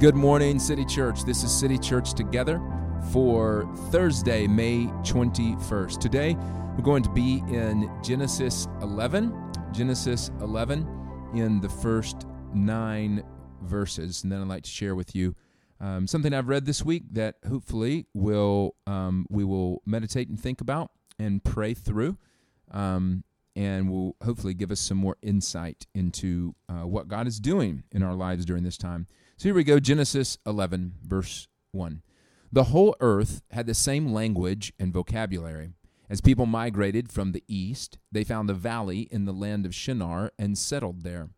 Good morning, City Church. This is City Church Together for Thursday, May 21st. Today, we're going to be in Genesis 11. Genesis 11 in the first nine verses. And then I'd like to share with you um, something I've read this week that hopefully will um, we will meditate and think about and pray through. Um, and will hopefully give us some more insight into uh, what God is doing in our lives during this time. So here we go Genesis 11, verse 1. The whole earth had the same language and vocabulary. As people migrated from the east, they found a valley in the land of Shinar and settled there.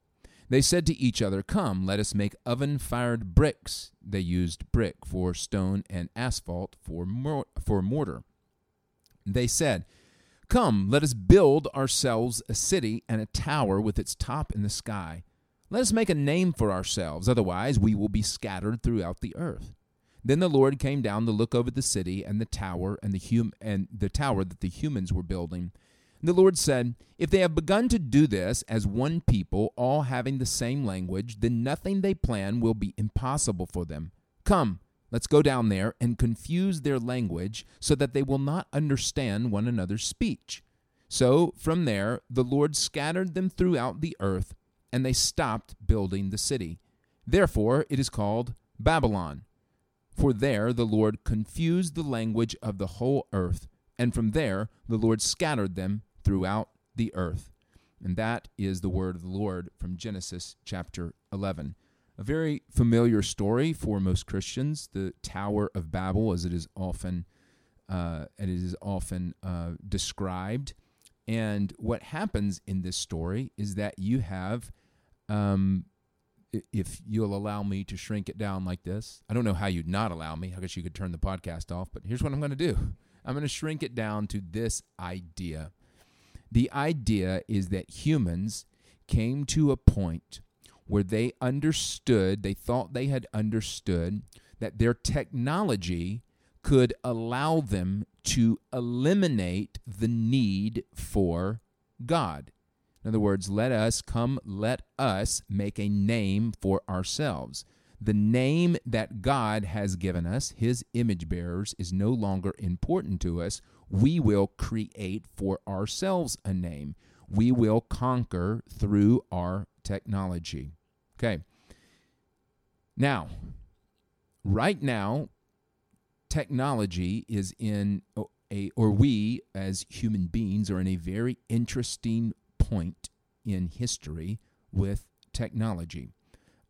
They said to each other, Come, let us make oven fired bricks. They used brick for stone and asphalt for, mor- for mortar. They said, Come, let us build ourselves a city and a tower with its top in the sky. Let us make a name for ourselves, otherwise we will be scattered throughout the earth. Then the Lord came down to look over the city and the tower and the hum- and the tower that the humans were building. The Lord said, If they have begun to do this as one people, all having the same language, then nothing they plan will be impossible for them. Come, let's go down there and confuse their language so that they will not understand one another's speech. So from there, the Lord scattered them throughout the earth, and they stopped building the city. Therefore, it is called Babylon. For there the Lord confused the language of the whole earth, and from there the Lord scattered them throughout the earth. And that is the word of the Lord from Genesis chapter 11. A very familiar story for most Christians, the Tower of Babel, as it is often uh, it is often uh, described. And what happens in this story is that you have, um, if you'll allow me to shrink it down like this, I don't know how you'd not allow me. I guess you could turn the podcast off, but here's what I'm going to do I'm going to shrink it down to this idea the idea is that humans came to a point where they understood, they thought they had understood that their technology could allow them to eliminate the need for God. In other words, let us come, let us make a name for ourselves. The name that God has given us, His image bearers, is no longer important to us we will create for ourselves a name. We will conquer through our technology. Okay. Now, right now, technology is in a, or we as human beings are in a very interesting point in history with technology.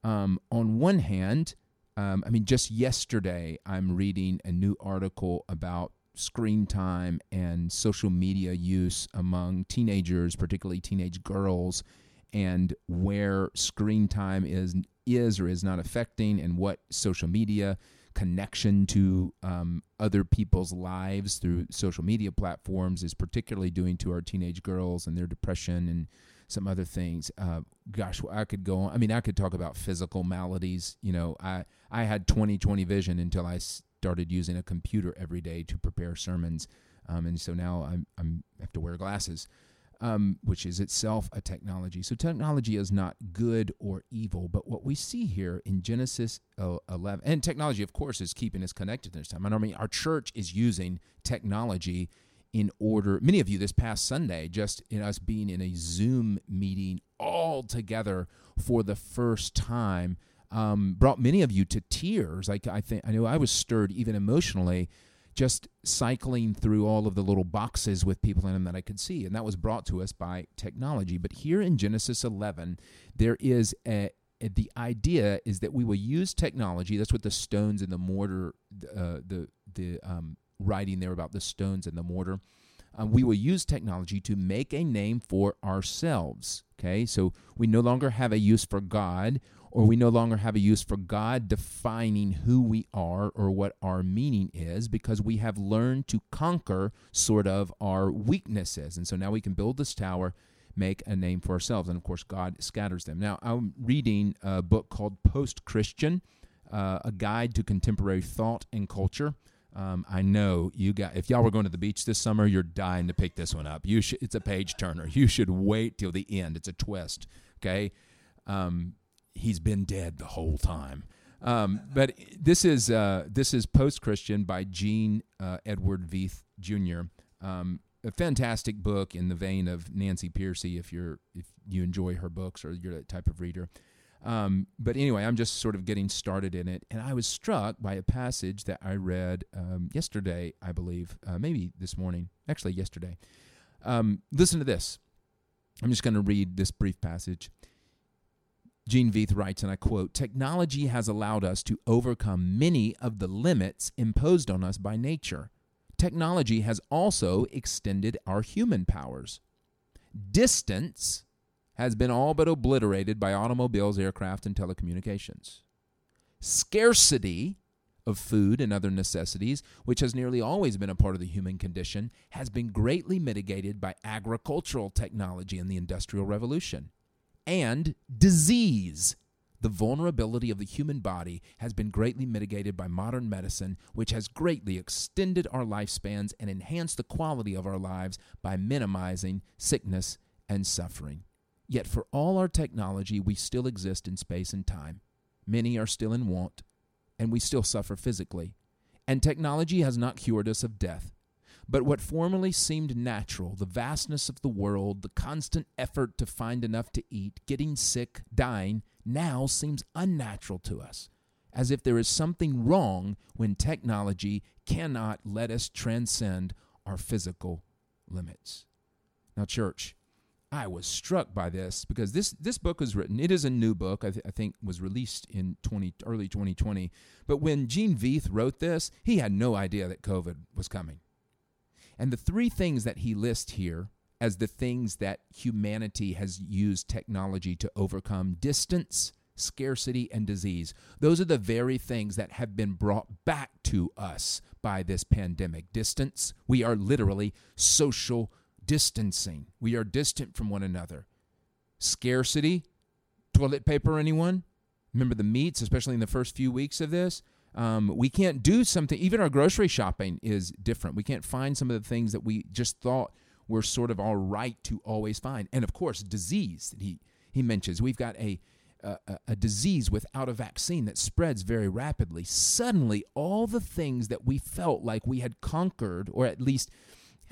Um, on one hand, um, I mean, just yesterday, I'm reading a new article about screen time and social media use among teenagers, particularly teenage girls, and where screen time is is or is not affecting, and what social media connection to um, other people's lives through social media platforms is particularly doing to our teenage girls and their depression and some other things. Uh, gosh, I could go on. I mean, I could talk about physical maladies. You know, I I had 20/20 vision until I started using a computer every day to prepare sermons, um, and so now I'm, I'm I have to wear glasses, um, which is itself a technology. So technology is not good or evil, but what we see here in Genesis 11, and technology, of course, is keeping us connected this time. I mean, our church is using technology in order. Many of you this past Sunday, just in us being in a Zoom meeting all together for the first time um, brought many of you to tears. Like I think I know I was stirred even emotionally, just cycling through all of the little boxes with people in them that I could see, and that was brought to us by technology. But here in Genesis 11, there is a, the idea is that we will use technology. That's what the stones and the mortar, uh, the the um, writing there about the stones and the mortar. Um, we will use technology to make a name for ourselves. Okay, so we no longer have a use for God or we no longer have a use for God defining who we are or what our meaning is because we have learned to conquer sort of our weaknesses. And so now we can build this tower, make a name for ourselves. And of course, God scatters them. Now, I'm reading a book called Post Christian, uh, a guide to contemporary thought and culture. Um, I know you got. If y'all were going to the beach this summer, you're dying to pick this one up. You should. It's a page turner. You should wait till the end. It's a twist. Okay. Um, he's been dead the whole time. Um, but this is uh, this is Post Christian by Gene uh, Edward Veith Jr. Um, a fantastic book in the vein of Nancy Pearcey. If you're if you enjoy her books or you're that type of reader. Um, but anyway, I'm just sort of getting started in it, and I was struck by a passage that I read um, yesterday, I believe, uh, maybe this morning, actually yesterday. Um, listen to this. I'm just going to read this brief passage. Gene Veith writes, and I quote Technology has allowed us to overcome many of the limits imposed on us by nature. Technology has also extended our human powers. Distance has been all but obliterated by automobiles, aircraft, and telecommunications. Scarcity of food and other necessities, which has nearly always been a part of the human condition, has been greatly mitigated by agricultural technology and the Industrial Revolution. And disease. The vulnerability of the human body has been greatly mitigated by modern medicine, which has greatly extended our lifespans and enhanced the quality of our lives by minimizing sickness and suffering. Yet, for all our technology, we still exist in space and time. Many are still in want, and we still suffer physically. And technology has not cured us of death. But what formerly seemed natural, the vastness of the world, the constant effort to find enough to eat, getting sick, dying, now seems unnatural to us, as if there is something wrong when technology cannot let us transcend our physical limits. Now, church, I was struck by this because this this book was written. It is a new book. I, th- I, think was released in 20 early 2020. But when Gene Veith wrote this, he had no idea that COVID was coming. And the three things that he lists here as the things that humanity has used technology to overcome distance, scarcity, and disease. Those are the very things that have been brought back to us by this pandemic. Distance, we are literally social distancing. We are distant from one another. Scarcity, toilet paper, anyone? Remember the meats, especially in the first few weeks of this? Um, we can't do something, even our grocery shopping is different. We can't find some of the things that we just thought were sort of all right to always find. And of course, disease that he, he mentions. We've got a, a, a disease without a vaccine that spreads very rapidly. Suddenly, all the things that we felt like we had conquered, or at least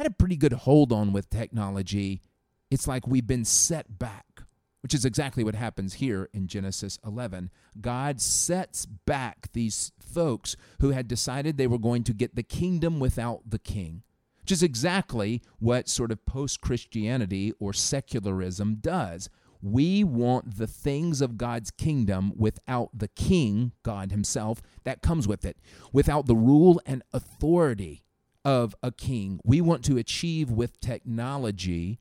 had a pretty good hold on with technology, it's like we've been set back, which is exactly what happens here in Genesis 11. God sets back these folks who had decided they were going to get the kingdom without the king, which is exactly what sort of post Christianity or secularism does. We want the things of God's kingdom without the king, God Himself, that comes with it, without the rule and authority of a king. We want to achieve with technology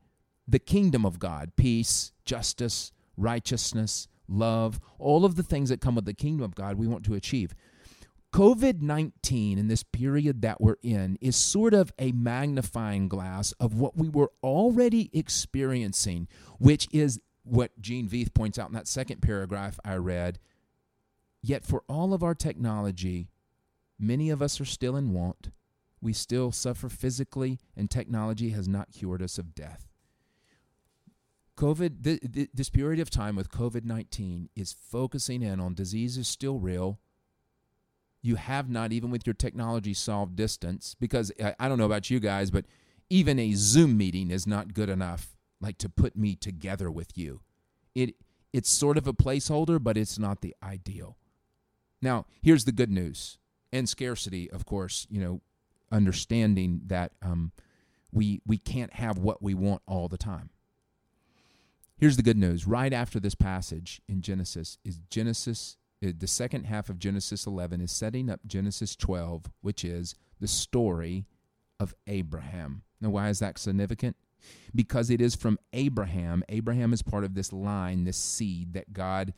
the kingdom of God peace, justice, righteousness, love, all of the things that come with the kingdom of God, we want to achieve. COVID 19 in this period that we're in is sort of a magnifying glass of what we were already experiencing, which is what Gene Veith points out in that second paragraph I read. Yet, for all of our technology, many of us are still in want we still suffer physically, and technology has not cured us of death. COVID, th- th- this period of time with COVID 19 is focusing in on disease is still real. You have not, even with your technology, solved distance because I, I don't know about you guys, but even a Zoom meeting is not good enough, like to put me together with you. It, it's sort of a placeholder, but it's not the ideal. Now, here's the good news and scarcity, of course, you know, understanding that um, we we can't have what we want all the time. Here's the good news. Right after this passage in Genesis is Genesis uh, the second half of Genesis 11 is setting up Genesis 12, which is the story of Abraham. Now, why is that significant? Because it is from Abraham. Abraham is part of this line, this seed that God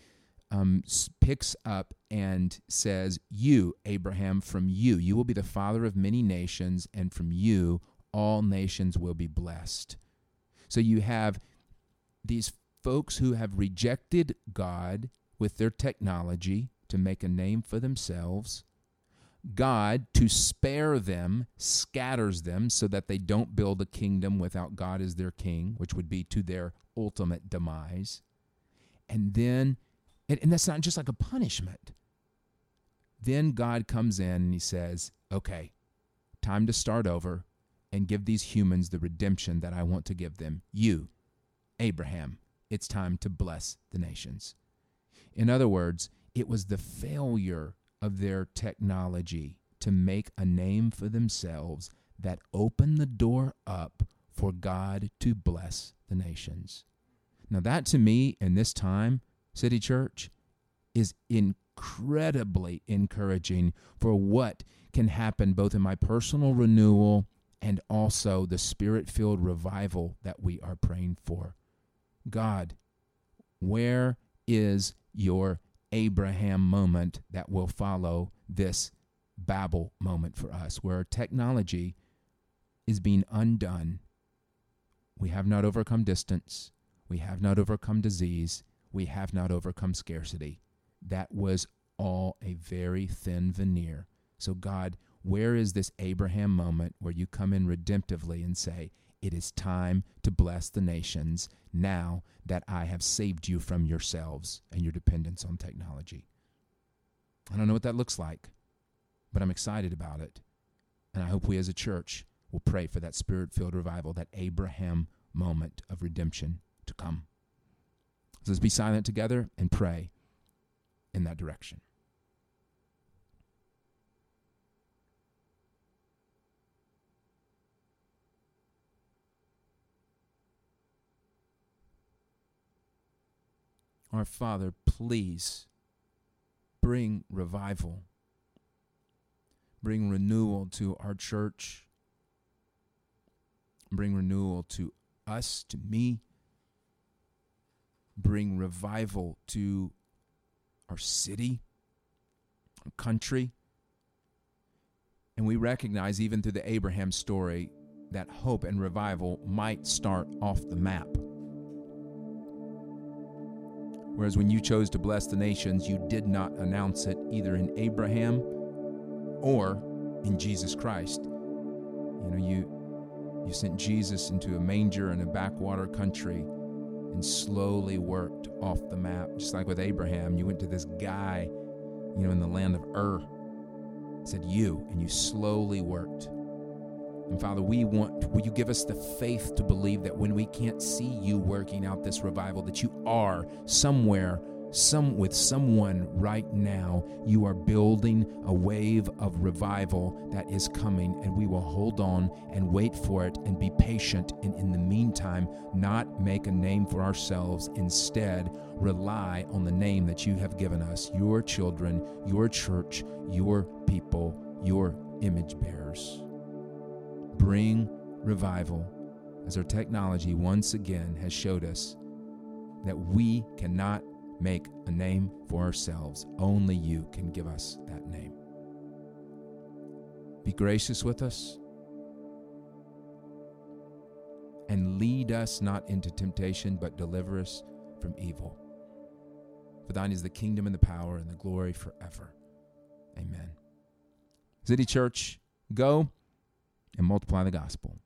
um, picks up and says, You, Abraham, from you, you will be the father of many nations, and from you all nations will be blessed. So you have these folks who have rejected God with their technology to make a name for themselves. God, to spare them, scatters them so that they don't build a kingdom without God as their king, which would be to their ultimate demise. And then and, and that's not just like a punishment. then God comes in and he says, okay, time to start over and give these humans the redemption that I want to give them. You, Abraham, it's time to bless the nations. In other words, it was the failure of their technology to make a name for themselves that opened the door up for God to bless the nations. Now, that to me in this time, City Church, is incredibly encouraging for what can happen both in my personal renewal and also the spirit filled revival that we are praying for. God, where is your Abraham moment that will follow this Babel moment for us, where technology is being undone? We have not overcome distance. We have not overcome disease. We have not overcome scarcity. That was all a very thin veneer. So, God, where is this Abraham moment where you come in redemptively and say, It is time to bless the nations now that I have saved you from yourselves and your dependence on technology? I don't know what that looks like, but I'm excited about it. And I hope we as a church will pray for that spirit filled revival, that Abraham moment of redemption to come. So let's be silent together and pray in that direction. Our Father, please bring revival, bring renewal to our church, bring renewal to us, to me, bring revival to our city, our country. And we recognize, even through the Abraham story, that hope and revival might start off the map. Whereas when you chose to bless the nations, you did not announce it either in Abraham or in Jesus Christ. You know, you you sent Jesus into a manger in a backwater country and slowly worked off the map. Just like with Abraham, you went to this guy, you know, in the land of Ur, said you, and you slowly worked. And Father, we want, will you give us the faith to believe that when we can't see you working out this revival, that you are somewhere some with someone right now you are building a wave of revival that is coming and we will hold on and wait for it and be patient and in the meantime not make a name for ourselves. Instead rely on the name that you have given us your children your church your people your image bearers. Bring revival as our technology once again has showed us that we cannot make a name for ourselves. Only you can give us that name. Be gracious with us and lead us not into temptation, but deliver us from evil. For thine is the kingdom and the power and the glory forever. Amen. City Church, go and multiply the gospel.